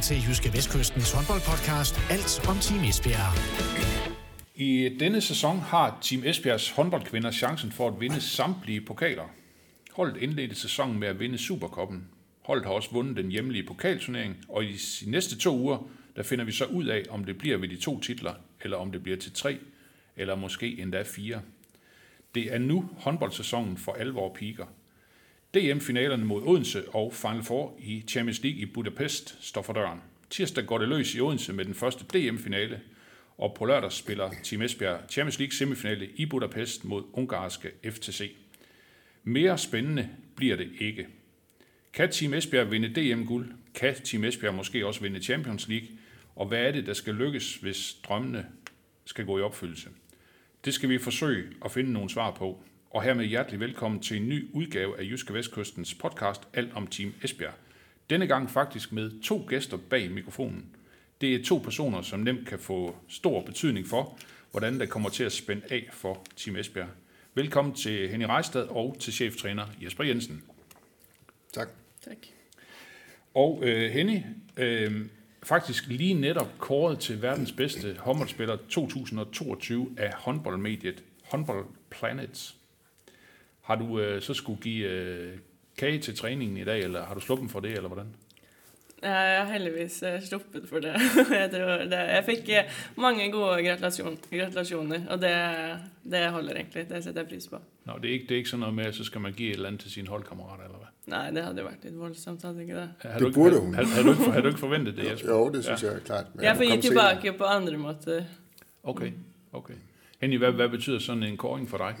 lytter til Jyske Vestkystens håndboldpodcast Alt om Team Esbjerg. I denne sæson har Team Esbjergs håndboldkvinder chancen for at vinde samtlige pokaler. Holdet indledte sæsonen med at vinde Superkoppen. Holdet har også vundet den hjemlige pokalturnering, og i de næste to uger, der finder vi så ud af, om det bliver ved de to titler, eller om det bliver til tre, eller måske endda fire. Det er nu håndboldsæsonen for alvor piker. DM-finalerne mod Odense og Final Four i Champions League i Budapest står for døren. Tirsdag går det løs i Odense med den første DM-finale, og på lørdag spiller Team Esbjerg Champions League semifinale i Budapest mod ungarske FTC. Mere spændende bliver det ikke. Kan Team Esbjerg vinde DM-guld? Kan Team Esbjerg måske også vinde Champions League? Og hvad er det, der skal lykkes, hvis drømmene skal gå i opfyldelse? Det skal vi forsøge at finde nogle svar på. Og hermed hjertelig velkommen til en ny udgave af Jyske Vestkystens podcast Alt om Team Esbjerg. Denne gang faktisk med to gæster bag mikrofonen. Det er to personer, som nemt kan få stor betydning for, hvordan det kommer til at spænde af for Team Esbjerg. Velkommen til Henny Rejstad og til cheftræner Jesper Jensen. Tak. Tak. Og øh, Henny, øh, faktisk lige netop kåret til verdens bedste håndboldspiller 2022 af håndboldmediet Håndbold Planet. Har du øh, så skulle give øh, kage til træningen i dag, eller har du sluppet for det, eller hvordan? Jeg har heldigvis eh, sluppet for det. Jeg, tror det. jeg fikk eh, mange gode gratulasjon, gratulasjoner, og det, det holder egentlig. Det setter jeg pris på. Nå, det er, ikke, det er ikke sådan noget med, at så skal man give et eller andet til sine holdkammerater, eller hvad? Nei, det hadde jo vært litt voldsomt, hadde ikke det? Det du, burde hun. har, har, du ikke, har du ikke forventet det, Jesper? Jo, det synes ja. jeg er klart. Men Jeg får kom gi senere. tilbake på andre måter. Okay, okay. Henny, hvad, hvad betyder sådan en kåring for dig?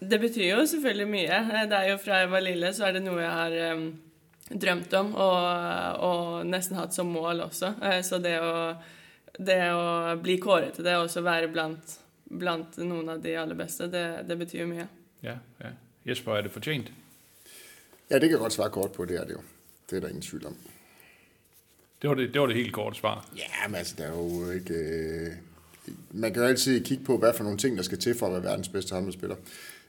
Det betyr jo selvfølgelig mye. Eh, Det er jo Fra jeg var lille, så er det noe jeg har um, drømt om og, og nesten hatt som mål også. Eh, Så det å, det å bli kåret til det, og også være blant, blant noen av de aller beste, det, det betyr jo mye. Ja, ja. Jesper, er det fortjent? Ja, det kan jeg godt svare kort på, det er det jo. Det er der ingen tvivl om. Det var det, det, var det helt korte svar. Ja, men altså, der er jo ikke... Øh, man kan jo altid kigge på, hvad for nogle ting, der skal til for at være verdens bedste håndboldspiller.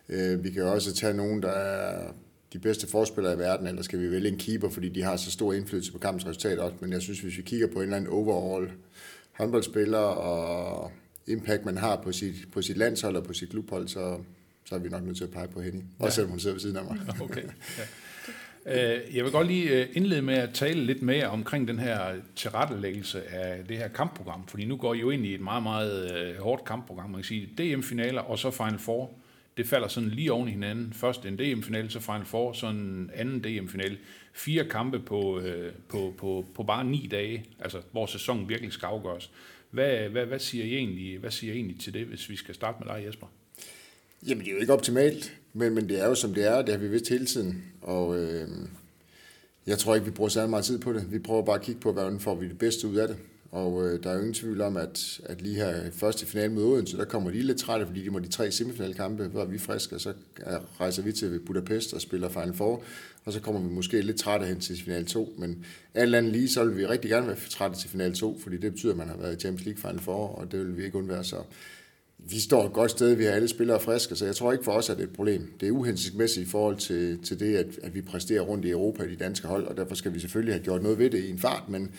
Øh, vi kan også tage nogen, der er de bedste forspillere i verden, eller skal vi vælge en keeper, fordi de har så stor indflydelse på kampens resultat også. Men jeg synes, hvis vi kigger på en eller anden overall håndboldspiller og impact, man har på sit, på sit landshold og på sit klubhold, så, så er vi nok nødt til at pege på Henny. Også Ja. selvom hun sidder ved siden af mig. Okay. Ja. Øh, Jeg vil godt lige øh, indlede med at tale lidt mere omkring den her tilrettelæggelse af det her kampprogram, fordi nu går I jo ind i et meget, meget hårdt kampprogram, man kan sige. DM-finaler og så Final Four, det falder sådan lige oven i hinanden. Først en DM-finale, så Final Four, så en anden DM-finale. Fire kampe på, øh, på, på, på bare ni dage, altså hvor sæsonen virkelig skal afgøres. Hvad, hvad, hvad, siger I egentlig, hvad siger I egentlig til det, hvis vi skal starte med dig, Jesper? Jamen, det er jo ikke optimalt, men, men det er jo som det er, det har vi vidst hele tiden. Og øh, jeg tror ikke, vi bruger særlig meget tid på det. Vi prøver bare at kigge på, hvordan får vi det bedste ud af det. Og øh, der er jo ingen tvivl om, at, at lige her først i finalen mod Odense, der kommer de lidt trætte, fordi de må de tre semifinalkampe, hvor vi er friske, og så rejser vi til Budapest og spiller Final Four, og så kommer vi måske lidt trætte hen til final 2, men alt andet lige, så vil vi rigtig gerne være trætte til final 2, fordi det betyder, at man har været i Champions League Final Four, og det vil vi ikke undvære, så vi står et godt sted, vi har alle spillere friske, så jeg tror ikke for os, at det er et problem. Det er uhensigtsmæssigt i forhold til, til det, at, at vi præsterer rundt i Europa i de danske hold, og derfor skal vi selvfølgelig have gjort noget ved det i en fart, men,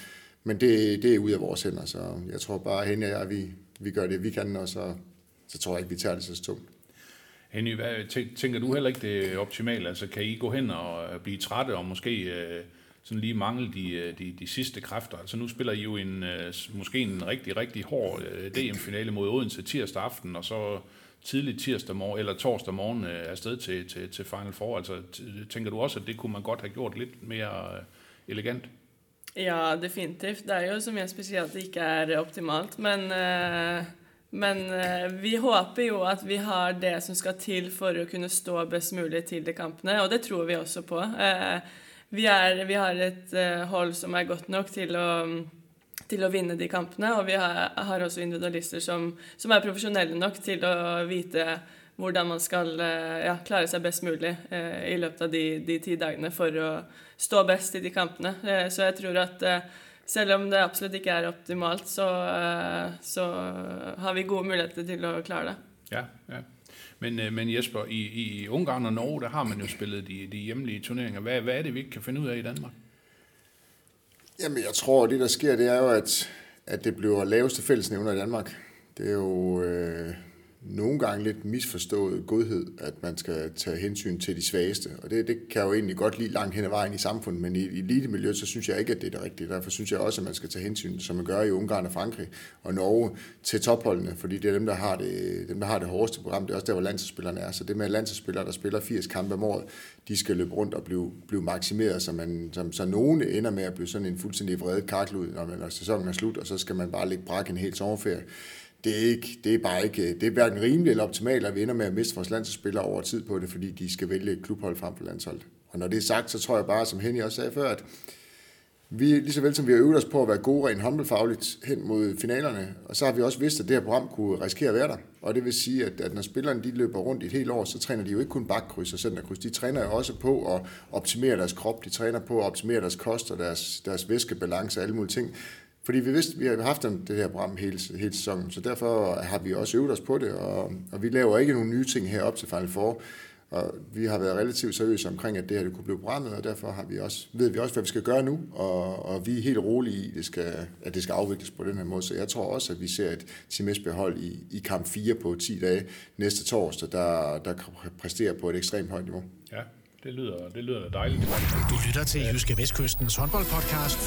men det, det er ud af vores hænder, så jeg tror bare, at Henny og jeg, vi, vi gør det, vi kan, og så, så tror jeg ikke, vi tager det så tungt. Henny, hvad, tænker du heller ikke, det er optimalt? Altså, kan I gå hen og øh, blive trætte og måske øh, sådan lige mangle de, øh, de, de sidste kræfter? Altså, nu spiller I jo en, øh, måske en rigtig, rigtig hård øh, DM-finale mod Odense tirsdag aften, og så tidligt tirsdag morgen, eller torsdag morgen øh, afsted til, til, til Final Four. Altså, tænker du også, at det kunne man godt have gjort lidt mere øh, elegant? Ja, definitivt. Det er jo som Jesper sier at det ikke er optimalt, men, eh, men eh, vi håper jo at vi har det som skal til for å kunne stå best mulig til de kampene, og det tror vi også på. Eh, vi, er, vi har et eh, hold som er godt nok til å, til å vinne de kampene, og vi har, har også individualister som, som er profesjonelle nok til å vite hvordan man skal eh, ja, klare seg best mulig eh, i løpet av de, de ti dagene for å stå best i de kampene. Eh, så jeg tror at eh, selv om det absolutt ikke er optimalt, så, eh, så har vi gode muligheter til å klare det. Ja, ja. Men, øh, men Jesper, i, i Ungarn og Norge, der har man jo spillet de, de hjemlige turneringer. Hvad, hvad er det, vi ikke kan finde ud af i Danmark? Jamen, jeg tror, det der sker, det er jo, at, at det bliver laveste fællesnævner i Danmark. Det er jo øh, nogle gange lidt misforstået godhed, at man skal tage hensyn til de svageste. Og det, det kan jeg jo egentlig godt lide langt hen ad vejen i samfundet, men i, i elitemiljøet, så synes jeg ikke, at det er det rigtige. Derfor synes jeg også, at man skal tage hensyn, som man gør i Ungarn og Frankrig og Norge, til topholdene, fordi det er dem, der har det, dem, der har det hårdeste program. Det er også der, hvor landsspillerne er. Så det med landsspillere, der spiller 80 kampe om året, de skal løbe rundt og blive, blive maksimeret, så, man, så, så nogen ender med at blive sådan en fuldstændig vredet kakkel når, når sæsonen er slut, og så skal man bare ligge brak en hel sommerferie det er, ikke, det er bare ikke, det er hverken rimeligt eller optimalt, at vi ender med at miste vores landsholdsspillere over tid på det, fordi de skal vælge et klubhold frem for landshold. Og når det er sagt, så tror jeg bare, som Henny også sagde før, at vi, lige så vel som vi har øvet os på at være gode rent håndboldfagligt hen mod finalerne, og så har vi også vidst, at det her program kunne risikere at være der. Og det vil sige, at, at når spillerne de løber rundt i et helt år, så træner de jo ikke kun bakkryds og centerkryds. De træner jo også på at optimere deres krop, de træner på at optimere deres kost og deres, deres væskebalance og alle mulige ting. Fordi vi vidste, vi har haft det her program hele, hele sæsonen, så derfor har vi også øvet os på det, og, og vi laver ikke nogle nye ting herop til Final Four. Og vi har været relativt seriøse omkring, at det her det kunne blive programmet, og derfor har vi også, ved vi også, hvad vi skal gøre nu, og, og vi er helt rolige i, det skal, at det skal afvikles på den her måde. Så jeg tror også, at vi ser et Team hold i, i kamp 4 på 10 dage næste torsdag, der, der præsterer på et ekstremt højt niveau. Ja, det lyder, det lyder dejligt. Du lytter til Jyske Vestkystens håndboldpodcast.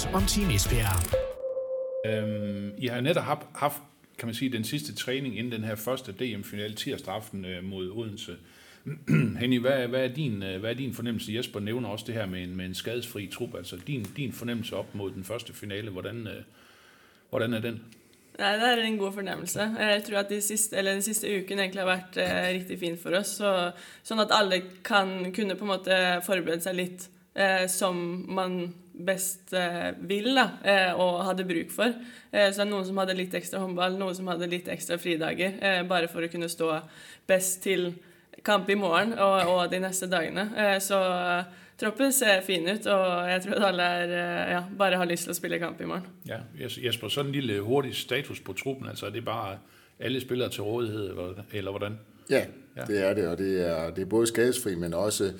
Alt om Team Esbjerg. Øhm, I har netop haft, haft, kan man sige, den sidste træning inden den her første DM-final tirsdag aften øh, mod Odense. Henny, hvad, hvad, er din, øh, hvad er din fornemmelse? Jesper nævner også det her med en, med en skadesfri trup. Altså din, din fornemmelse op mod den første finale, hvordan, øh, hvordan er den? Nei, Det er en god fornemmelse. Jeg tror at de siste, eller den siste uken egentlig har vært eh, riktig fin for oss. Så, sånn at alle kan kunne på en måte forberede seg litt eh, som man best eh, vil da, eh, og hadde bruk for. Eh, så det er noen som hadde litt ekstra håndball, noen som hadde litt ekstra fridager, eh, bare for å kunne stå best til kamp i morgen og, og de neste dagene. så troppen ser fin ut, og jeg tror at alle er, ja, bare har lyst til å spille kamp i morgen. Ja, Jesper, sådan en lille hurtig status på truppen, altså er det bare alle spillere til rådighed, eller hvordan? Ja, ja. det er det, og det er, det er både skadesfri, men også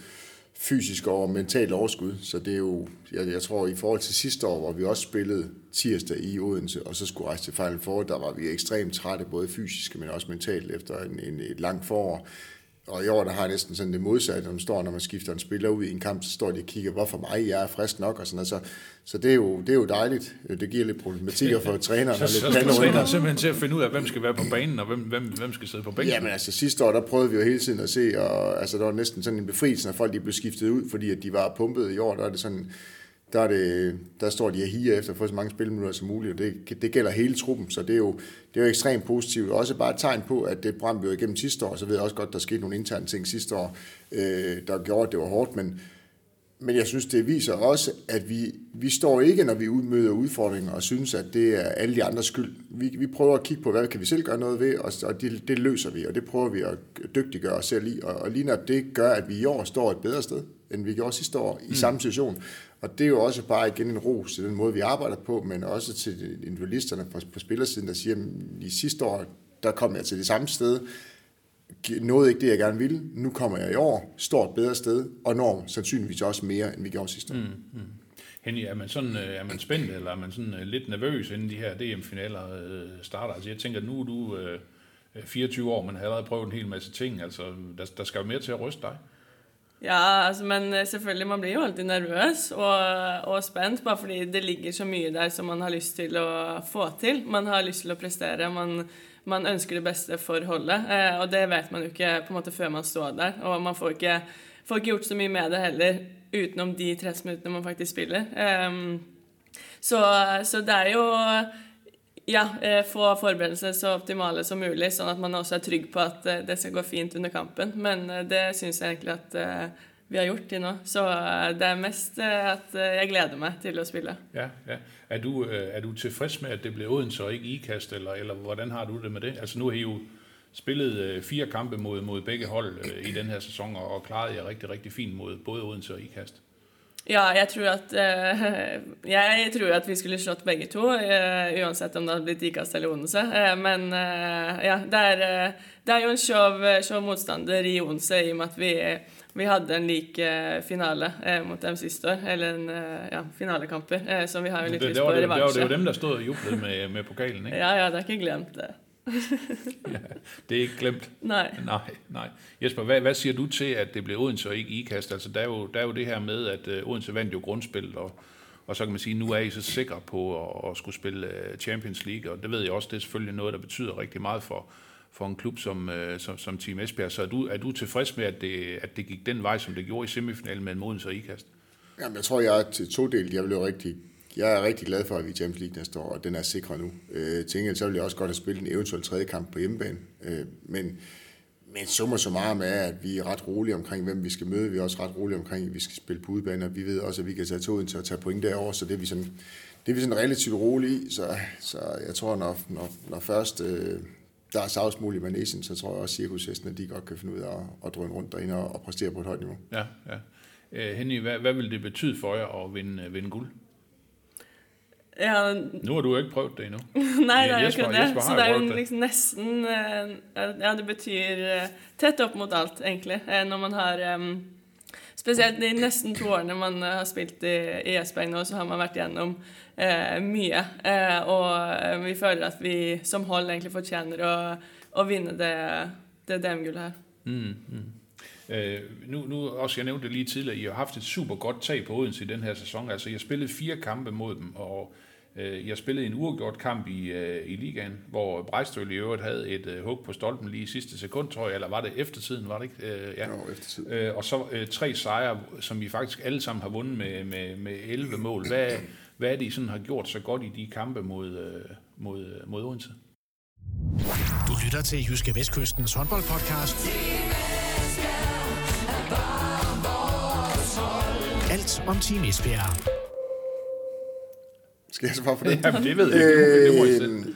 fysisk og mentalt overskud. Så det er jo, jeg, jeg tror, i forhold til sidste år, hvor vi også spillede tirsdag i Odense, og så skulle rejse til Final Four, der var vi ekstremt trætte, både fysisk, men også mentalt efter en, en, et langt forår. Og i år, der har jeg næsten sådan det modsatte, når man står, når man skifter en spiller ud i en kamp, så står de og kigger, hvorfor mig, jeg er frisk nok, og sådan noget. Så, så det, er jo, det er jo dejligt. Det giver lidt problematikker for træneren. så, og lidt så, så træneren simpelthen til at finde ud af, hvem skal være på banen, og hvem, hvem, hvem skal sidde på bænken? Jamen altså, sidste år, der prøvede vi jo hele tiden at se, og altså, der var næsten sådan en befrielse, når folk de blev skiftet ud, fordi at de var pumpet i år, der er det sådan, der, er det, der står de og higer efter at få så mange spilminutter som muligt, og det, det gælder hele truppen, så det er, jo, det er jo ekstremt positivt. Også bare et tegn på, at det brændte jo igennem sidste år, så ved jeg også godt, der skete nogle interne ting sidste år, øh, der gjorde, at det var hårdt, men, men jeg synes, det viser også, at vi, vi står ikke, når vi møder udfordringer, og synes, at det er alle de andres skyld. Vi, vi prøver at kigge på, hvad kan vi selv gøre noget ved, og, og det, det løser vi, og det prøver vi at dygtiggøre os selv i. Og, og lige når det gør, at vi i år står et bedre sted, end vi gjorde sidste år i mm. samme situation. Og det er jo også bare igen en ros til den måde, vi arbejder på, men også til individualisterne på, på spillersiden, der siger, at i sidste år, der kom jeg til det samme sted, nåede ikke det, jeg gerne ville. Nu kommer jeg i år, står et bedre sted, og når sandsynligvis også mere, end vi gjorde sidste år. Mm, mm. Henny, er man, sådan, øh, er man spændt, eller er man sådan øh, lidt nervøs, inden de her DM-finaler øh, starter? Altså jeg tænker, nu er du 24 år, men har allerede prøvet en hel masse ting. Altså, der, der skal jo mere til at ryste dig. Ja, altså, men eh, selvfølgelig, man blir jo alltid nervøs og, og, spent, bare fordi det ligger så mye der som man har lyst til å få til. Man har lyst til å prestere, man, man ønsker det beste for holdet. Eh, og det vet man jo ikke på en måte før man står der. Og man får ikke, får ikke gjort så mye med det heller utenom de 30 minuttene man faktisk spiller. Eh, så, så det er jo ja, eh, få forberedelser så optimale som mulig, sånn at man også er trygg på at eh, det skal gå fint under kampen. Men eh, det syns jeg egentlig at eh, vi har gjort til nå. Så det er mest at jeg gleder meg til å spille. Ja, ja. Er, du, er du tilfreds med at det ble Odense og ikke IKAST, eller, eller hvordan har du det med det? Altså Nu har I jo spillet fire kampe mot, mot begge hold i denne sesongen og klaret jer rigtig, rigtig fint mot både Odense og IKAST. Ja, jeg tror at uh, Jeg tror at vi skulle slått begge to, uh, uansett om det hadde blitt Ikast eller Odense. Uh, men ja, det er, det er, jo en sjov, sjov, motstander i Odense, i og med at vi vi hadde en lik eh, finale eh, mot dem sist år. Eller en eh, ja, finalekamper. Eh, så vi har jo litt det, lyst var på det, det, var, revansje. det var dem, der stod og jublede med, med pokalen, ikke? Ja, ja, det er ikke glemt, det. Det er ikke glemt. Nei. Nej, nej. Jesper, hvad, hvad siger du til, at det blev Odense og ikke IKAST? Altså, der er jo, der er jo det her med, at uh, Odense vandt jo grundspillet, og, og så kan man sige, nu er I så sikre på at, at skulle spille uh, Champions League, og det ved jeg også, det er selvfølgelig noget, der betyder rigtig meget for, for en klub som, uh, som, som Team Esbjerg. Så er du, er du tilfreds med, at det, at det gik den vej, som det gjorde i semifinalen mellem Odense og IKAST? Jamen, jeg tror, jeg er til to del. Jeg, jo rigtig, jeg er rigtig glad for, at vi er i Champions League næste år, og den er sikret nu. Øh, tænker, så vil jeg også godt have spillet en eventuel tredje kamp på hjemmebane. Øh, men, men summa summarum er, at vi er ret rolige omkring, hvem vi skal møde. Vi er også ret rolige omkring, at vi skal spille på udebane, og vi ved også, at vi kan tage toget til at tage point derover, så det er vi sådan, det er vi sådan relativt rolige i. Så, så jeg tror, når, når, når først øh, der er savsmål i Manesien, så tror jeg også, at cirkushestene, de godt kan finde ud af at, at drøne rundt derinde og, og præstere på et højt niveau. Ja, ja. Uh, Henny, hvad, hvad vil det betyde for jer at vinde, øh, vinde guld? Ja, Nu har du ikke prøvet det endnu. Nei, det er jo ikke det. Jesper Så det er prøvd jo liksom nesten eh, Ja, det betyr eh, tett opp mot alt, egentlig. Eh, Når man har em, Spesielt de nesten to årene man har spilt i, i Esbjerg nå, så har man vært gjennom eh, mye. Eh, og vi føler at vi som hold egentlig fortjener å, å vinne det, det DM-gullet her. Mm, mm. Øh, nu, nu også, jeg nævnte det lige tidligere, I har haft et super godt tag på Odense i den her sæson. Altså, jeg spillede fire kampe mod dem, og jeg spillede en uafgjort kamp i, øh, i ligaen, hvor Brejstøl i øvrigt havde et øh, hug på stolpen lige i sidste sekund, tror jeg, eller var det eftertiden, var det ikke? Øh, ja. Jo, efter tid. Øh, og så øh, tre sejre, som I faktisk alle sammen har vundet med, med, med 11 mål. Hvad, hvad er det, I sådan har gjort så godt i de kampe mod, øh, mod, øh, mod Odense? Du lytter til Jyske Vestkystens håndboldpodcast. Alt om Team Esbjerg. Skal jeg svare for det? Jamen, det ved jeg ikke. Det må I selv. Øhm,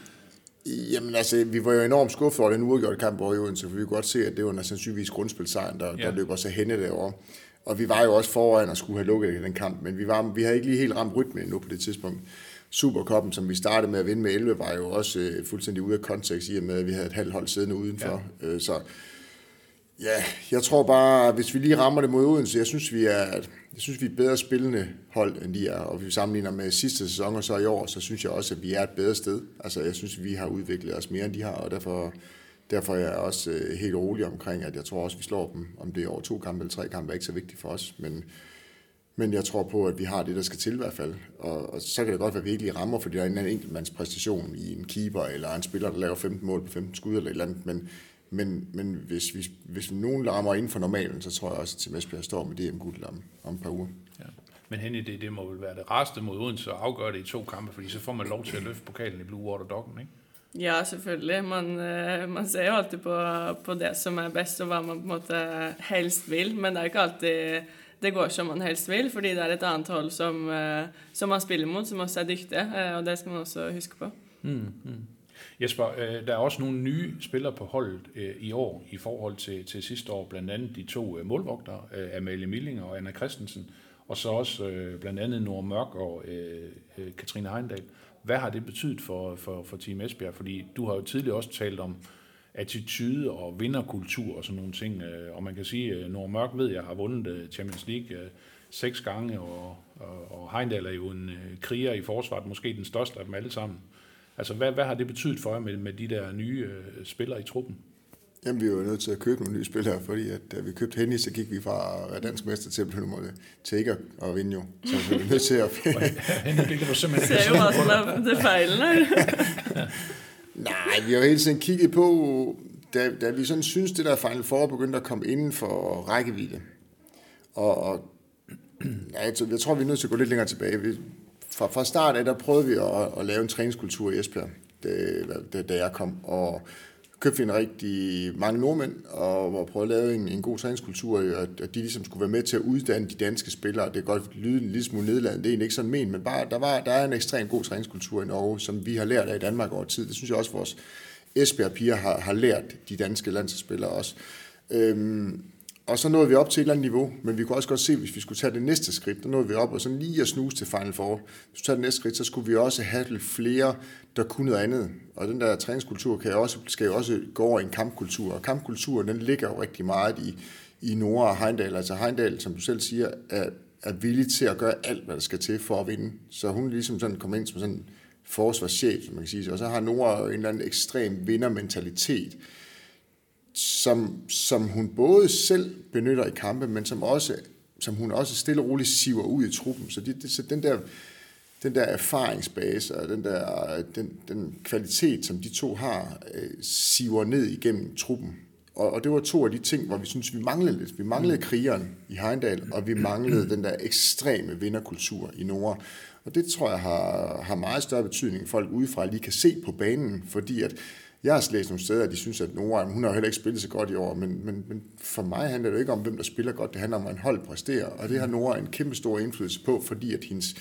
Jamen altså, vi var jo enormt skuffet over den uafgjorte kamp over i Odense, for vi kunne godt se, at det var sandsynligvis grundspilsejren, der, Ja. der løb os af hende derovre. Og vi var jo også foran og skulle have lukket den kamp, men vi, var, vi havde ikke lige helt ramt rytmen endnu på det tidspunkt. Superkoppen, som vi startede med at vinde med 11, var jo også øh, fuldstændig ude af kontekst i og med, at vi havde et halvt hold siddende udenfor. Ja. Øh, så ja, jeg tror bare, hvis vi lige rammer det mod Odense, jeg synes, vi er, jeg synes, vi er et bedre spillende hold, end de er. Og hvis vi sammenligner med sidste sæson og så i år, så synes jeg også, at vi er et bedre sted. Altså, jeg synes, vi har udviklet os mere, end de har, og derfor, derfor er jeg også øh, helt rolig omkring, at jeg tror også, vi slår dem. Om det er over to kampe eller tre kampe, er ikke så vigtigt for os, men, men jeg tror på, at vi har det, der skal til i hvert fald. Og, og så kan det godt være, at vi ikke lige rammer, fordi der er en enkeltmandspræstation i en keeper, eller en spiller, der laver 15 mål på 15 skud eller et eller andet. Men, men, men hvis, vi, hvis nogen rammer inden for normalen, så tror jeg også, at Team Esbjerg står med DM-guld om, om et par uger. Ja. Men Henny, det, det må vel være det rareste mod Odense at afgøre det i to kampe, fordi så får man lov til at løfte pokalen i Blue Water Doggen, ikke? Ja, selvfølgelig. Man, eh, man ser jo alltid på, på det som er best, og hva man på en måte helst vil. Men det er ikke alltid det går som man helst vil, fordi det er et annet hold som, eh, som man spiller mot, som også er dyktige. eh, Og det skal man også huske på. Jesper, øh, der er også nogle nye spillere på holdet øh, i år i forhold til, til sidste år. Blandt andet de to øh, målvogtere, øh, Amalie Milling og Anna Christensen. Og så også øh, blandt andet Nora Mørk og øh, øh, Katrine Heindal. Hvad har det betydet for, for, for Team Esbjerg? Fordi du har jo tidligere også talt om attitude og vinderkultur og sådan nogle ting. øh, Og man kan sige, øh, at Nora Mørk ved, jeg har vundet øh, Champions League øh, seks gange, og, og, og Heindal er jo en øh, kriger i forsvaret, måske den største af dem alle sammen. Altså, hvad, hvad har det betydet for jer med, med de der nye øh, spillere i truppen? Jamen, vi var jo nødt til at købe nogle nye spillere, fordi at, da vi købte Henny, så gik vi fra at være dansk mester til at blive nummer til ikke at, at vinde jo. Så vi var nødt til at... Henrik, det kan du simpelthen Ser jo hva som er det feilen her. Nej, vi har hele tiden kigget på, da, da vi sådan synes, det der Final Four begyndte at komme inden for rækkevidde. Og, og ja, jeg, tror- jeg tror, vi er nødt til at gå lidt længere tilbage. Vi, fra, fra start af, der prøvede vi at, at lave en træningskultur i Esbjerg, da, da, jeg kom. Og købte vi en rigtig mange nordmænd, og, og prøvede at lave en, en god træningskultur, og at, at de ligesom skulle være med til at uddanne de danske spillere. Det kan godt lyde en lille smule nedladende, det er egentlig ikke sådan men, men bare, der, var, der er en ekstremt god træningskultur i Norge, som vi har lært af i Danmark over tid. Det synes jeg også, vores Esbjerg-piger har, har lært de danske landsspillere også. Øhm, og så nåede vi op til et eller andet niveau, men vi kunne også godt se, hvis vi skulle tage det næste skridt, der nåede vi op og sådan lige at snuse til Final Four. Hvis vi tager det næste skridt, så skulle vi også have lidt flere, der kunne noget andet. Og den der træningskultur kan jo også, skal jo også gå over i en kampkultur, og kampkulturen den ligger jo rigtig meget i, i Nora og Heindal. Altså Heindal, som du selv siger, er, er villig til at gøre alt, hvad der skal til for at vinde. Så hun ligesom sådan kom ind som sådan en forsvarschef, som man kan sige. Og så har Nora en eller anden ekstrem vindermentalitet, som, som hun både selv benytter i kampe, men som, også, som hun også stille og roligt siver ud i truppen. Så, det, det, så den der den der erfaringsbase og den der den, den kvalitet, som de to har, øh, siver ned igennem truppen. Og, og det var to af de ting, hvor vi synes, vi manglede lidt. Vi manglede krigeren i Heindal, og vi manglede den der ekstreme vinderkultur i Nord. Og det tror jeg har, har meget større betydning, folk udefra lige kan se på banen, fordi at jeg har læst nogle steder, at de synes, at Nora, hun har jo heller ikke spillet så godt i år, men, men, men for mig handler det jo ikke om, hvem der spiller godt, det handler om, at en hold præsterer, og det har Nora en kæmpe stor indflydelse på, fordi at hendes,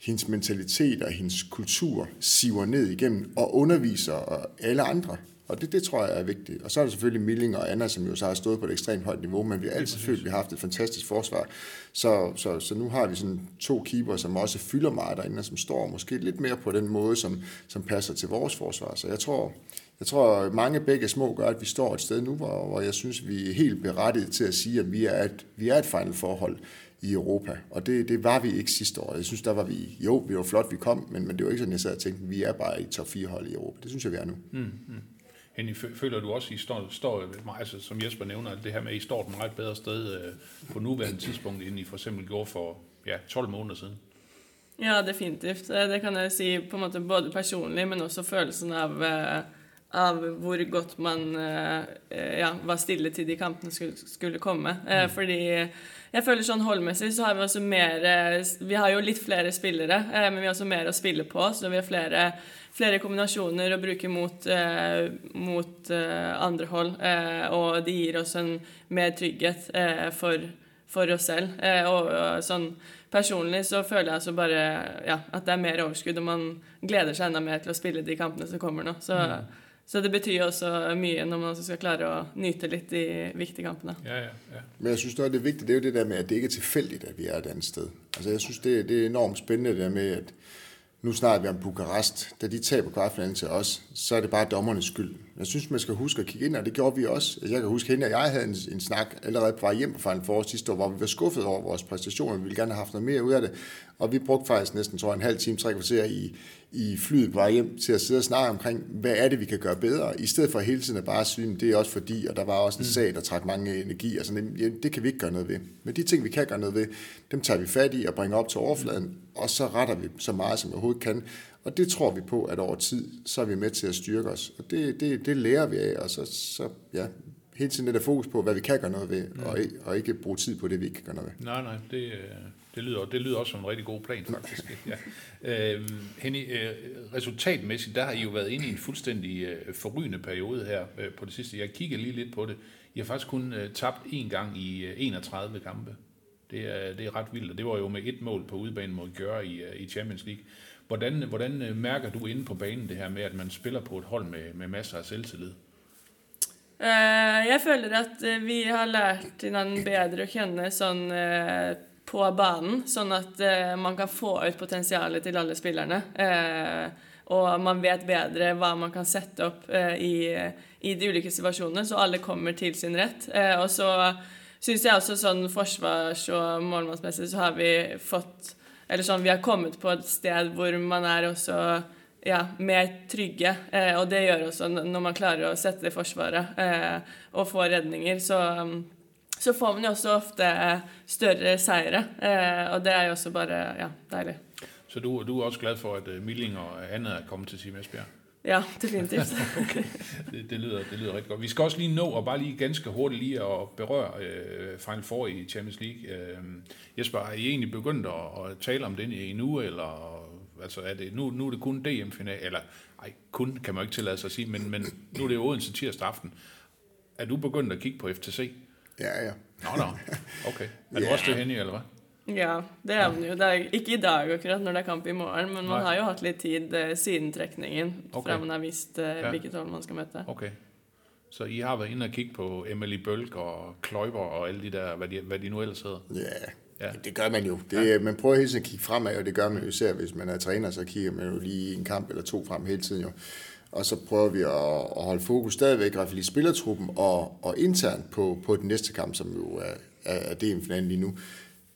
hendes mentalitet og hendes kultur siver ned igennem og underviser alle andre. Og det, det tror jeg er vigtigt. Og så er der selvfølgelig Milling og Anna, som jo så har stået på et ekstremt højt niveau, men vi har altid følt, at vi har haft et fantastisk forsvar. Så, så, så nu har vi sådan to keeper, som også fylder meget derinde, og som står måske lidt mere på den måde, som, som passer til vores forsvar. Så jeg tror, jeg tror, mange begge små gør, at vi står et sted nu, hvor, hvor jeg synes, vi er helt berettiget til at sige, at vi er et, vi er et final forhold i Europa. Og det, det var vi ikke sidste år. Jeg synes, der var vi, jo, vi var flot, vi kom, men, men det var ikke sådan, jeg sad og tænkte, vi er bare i top 4 hold i Europa. Det synes jeg, vi er nu. Mm, mm. Henning, føler du også, at I står, står altså, som Jesper nævner, at det her med, at I står et meget bedre sted øh, på nuværende tidspunkt, end I for eksempel gjorde for ja, 12 måneder siden? Ja, definitivt. Det kan jeg si på en måte både personlig, men også følelsen av, eh, av hvor godt man eh, ja, var stille til de kampene skulle, skulle komme. Mm. Fordi jeg føler sånn holdmessig så har vi også mer Vi har jo litt flere spillere, men vi har også mer å spille på. Så vi har flere flere kombinasjoner å bruke mot, eh, mot eh, andre hold. Eh, og det gir oss en mer trygghet eh, for, for, oss selv. Eh, og, og sånn personlig så føler jeg så bare ja, at det er mer overskudd, og man gleder seg enda mer til å spille de kampene som kommer nå. Så, mm. så det betyr også mye når man skal klare å nyte litt de viktige kampene. Ja, ja, ja. Men jeg synes det er viktig, det er jo det der med, at det ikke er tilfældigt, at vi er et andet sted. Altså jeg synes, det, det er enormt spændende det der med, at nu snakker vi om Bukarest, da de taber kvartfinalen til os, så er det bare dommernes skyld. Jeg synes, man skal huske at kigge ind, og det gjorde vi også. Altså, jeg kan huske, hende og jeg havde en, en snak allerede på vej hjem på Final Four sidste år, hvor vi var skuffet over vores præstationer. Vi ville gerne have haft noget mere ud af det. Og vi brugte faktisk næsten, tror jeg, en halv time, tre kvarter i, i flyet på vej hjem til at sidde og snakke omkring, hvad er det, vi kan gøre bedre, i stedet for hele tiden at bare sige, det er også fordi, og der var også en mm. sag, der trak mange energi, og sådan, det kan vi ikke gøre noget ved. Men de ting, vi kan gøre noget ved, dem tager vi fat i og bringer op til overfladen, og så retter vi så meget, som vi overhovedet kan. Og det tror vi på, at over tid, så er vi med til at styrke os. Og det, det, det lærer vi af, og så, så ja, hele tiden er der fokus på, hvad vi kan gøre noget ved, mm. og, og ikke bruge tid på det, vi ikke kan gøre noget ved. Nej, nej, det, øh, det, lyder, det lyder også som en rigtig god plan, faktisk. ja. øh, Henny, øh, resultatmæssigt, der har I jo været inde i en fuldstændig øh, forrygende periode her øh, på det sidste. Jeg kigger lige lidt på det. I har faktisk kun øh, tabt én gang i øh, 31 kampe. Det er, det er ret vildt, og det var jo med et mål på udbanen mod Gøre i, øh, i Champions League. Hvordan, hvordan øh, mærker du inde på banen det her med, at man spiller på et hold med, med masser af selvtillid? Uh, jeg føler at vi har lært hinanden bedre at kende sådan, uh, på banen, så at uh, man kan få ut potentialet til alle spillerne. og man vet bedre hvad man kan sætte op uh, i, i, de ulike situationer, så alle kommer til sin rett. og så syns jeg også sånn forsvars- og målmannsmessig så har vi fått eller sånn, vi har kommet på et sted hvor man er også ja, mer trygge. Eh, og det gjør også når man klarer å sette det i forsvaret eh, og få redninger, så, så, får man jo også ofte større seire. Eh, og det er jo også bare ja, deilig. Så du, du er også glad for at eh, Millinger og Anne er kommet til Team Esbjerg? Ja, definitivt. okay. det, det, lyder, det lyder rigtig godt. Vi skal også lige nå og bare lige ganske hurtigt lige at berøre øh, Final Four i Champions League. Øh, Jesper, har I egentlig begyndt at, at tale om den i nu, eller altså er det, nu, nu er det kun DM-final, eller ej, kun kan man ikke tillade sig at sige, men, men nu er det jo Odense tirsdag aften. Er du begyndt at kigge på FTC? Ja, ja. Nå, nå. Okay. Er du også det, Henny, eller hvad? Ja, det er man jo. Det er ikke i dag akkurat når det er kamp i morgen, men man Nei. har jo hatt litt tid eh, siden trekningen okay. fra man har visst eh, ja. hvilket hold man skal møte. Okay. Så I har været inde og kigge på Emily Bølg og Kløjber og alle de der, hvad de, hvad de nu ellers hedder? Ja, ja. det gør man jo. Det, ja. Man prøver hele tiden at kigge fremad, og det gør man jo især, hvis man er træner, så kigger man jo lige en kamp eller to frem hele tiden jo. og så prøver vi at, at holde fokus stadigvæk, i hvert fald i spillertruppen, og, og internt på, på den næste kamp, som jo er, er, er DM-finalen lige nu.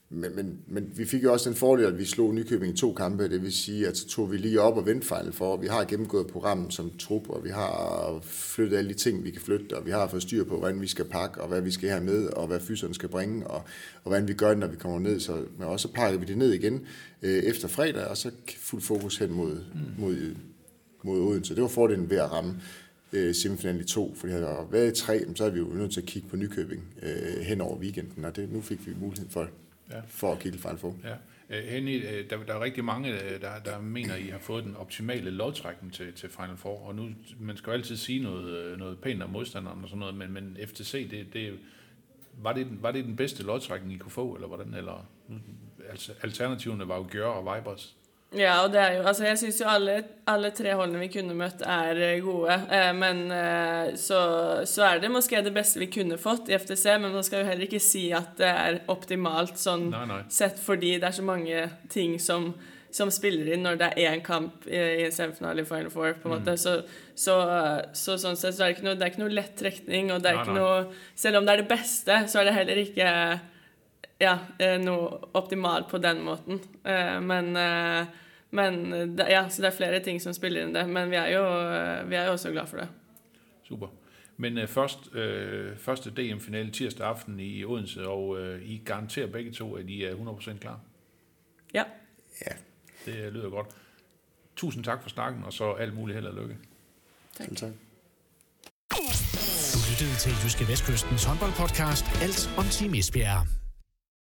Men, men, men vi fik jo også den fordel, at vi slog Nykøbing i to kampe. Det vil sige, at så tog vi lige op og vendte fejl for. Vi har gennemgået programmet som trup, og vi har flyttet alle de ting, vi kan flytte, og vi har fået styr på, hvordan vi skal pakke, og hvad vi skal have med, og hvad fyseren skal bringe, og, og hvordan vi gør det, når vi kommer ned. Så, men også så pakker vi det ned igen øh, efter fredag, og så fuld fokus hen mod, mm. mod, mod Odense. Det var fordelen ved at ramme øh, semifinalen i to, fordi havde der været i tre, så er vi jo nødt til at kigge på Nykøbing øh, hen over weekenden, og det, nu fik vi mulighed for ja. for at kigge fejl få. Ja. Øh, Henny, øh, der, der er rigtig mange, øh, der, der mener, at I har fået den optimale lodtrækning til, til Final Four, og nu, man skal jo altid sige noget, noget pænt om modstanderen og sådan noget, men, men FTC, det, det, var, det, var det den bedste lodtrækning, I kunne få, eller hvordan? Eller, altså, alternativerne var jo Gør og Vibers. Ja, og det er jo Altså, jeg syns jo alle, alle, tre holdene vi kunne møtt, er eh, gode. Eh, men eh, så, så, er det måske det beste vi kunne fått i FTC, men man skal jo heller ikke si at det er optimalt sånn nei, nei. sett fordi det er så mange ting som, som spiller inn når det er én kamp i, i en semifinale i Final Four. på en måte. Mm. Så, så, så, sånn sett så er det ikke noe, det er ikke noe lett trekning. og det er nei, ikke noe, Selv om det er det beste, så er det heller ikke ja, eh, noe optimalt på den måten. Eh, men, eh, men ja, så det er flere ting som spiller inn det. Men vi er jo, vi er jo også glad for det. Super. Men uh, først, uh, første DM-finale tirsdag aften i Odense, og uh, I garanterer begge to, at I er 100% klar? Ja. Ja. Det lyder godt. Tusind tak for snakken, og så alt muligt held og lykke. Tak. tak. Du lyttede til Jyske Vestkystens håndboldpodcast Alt om Team Esbjerg.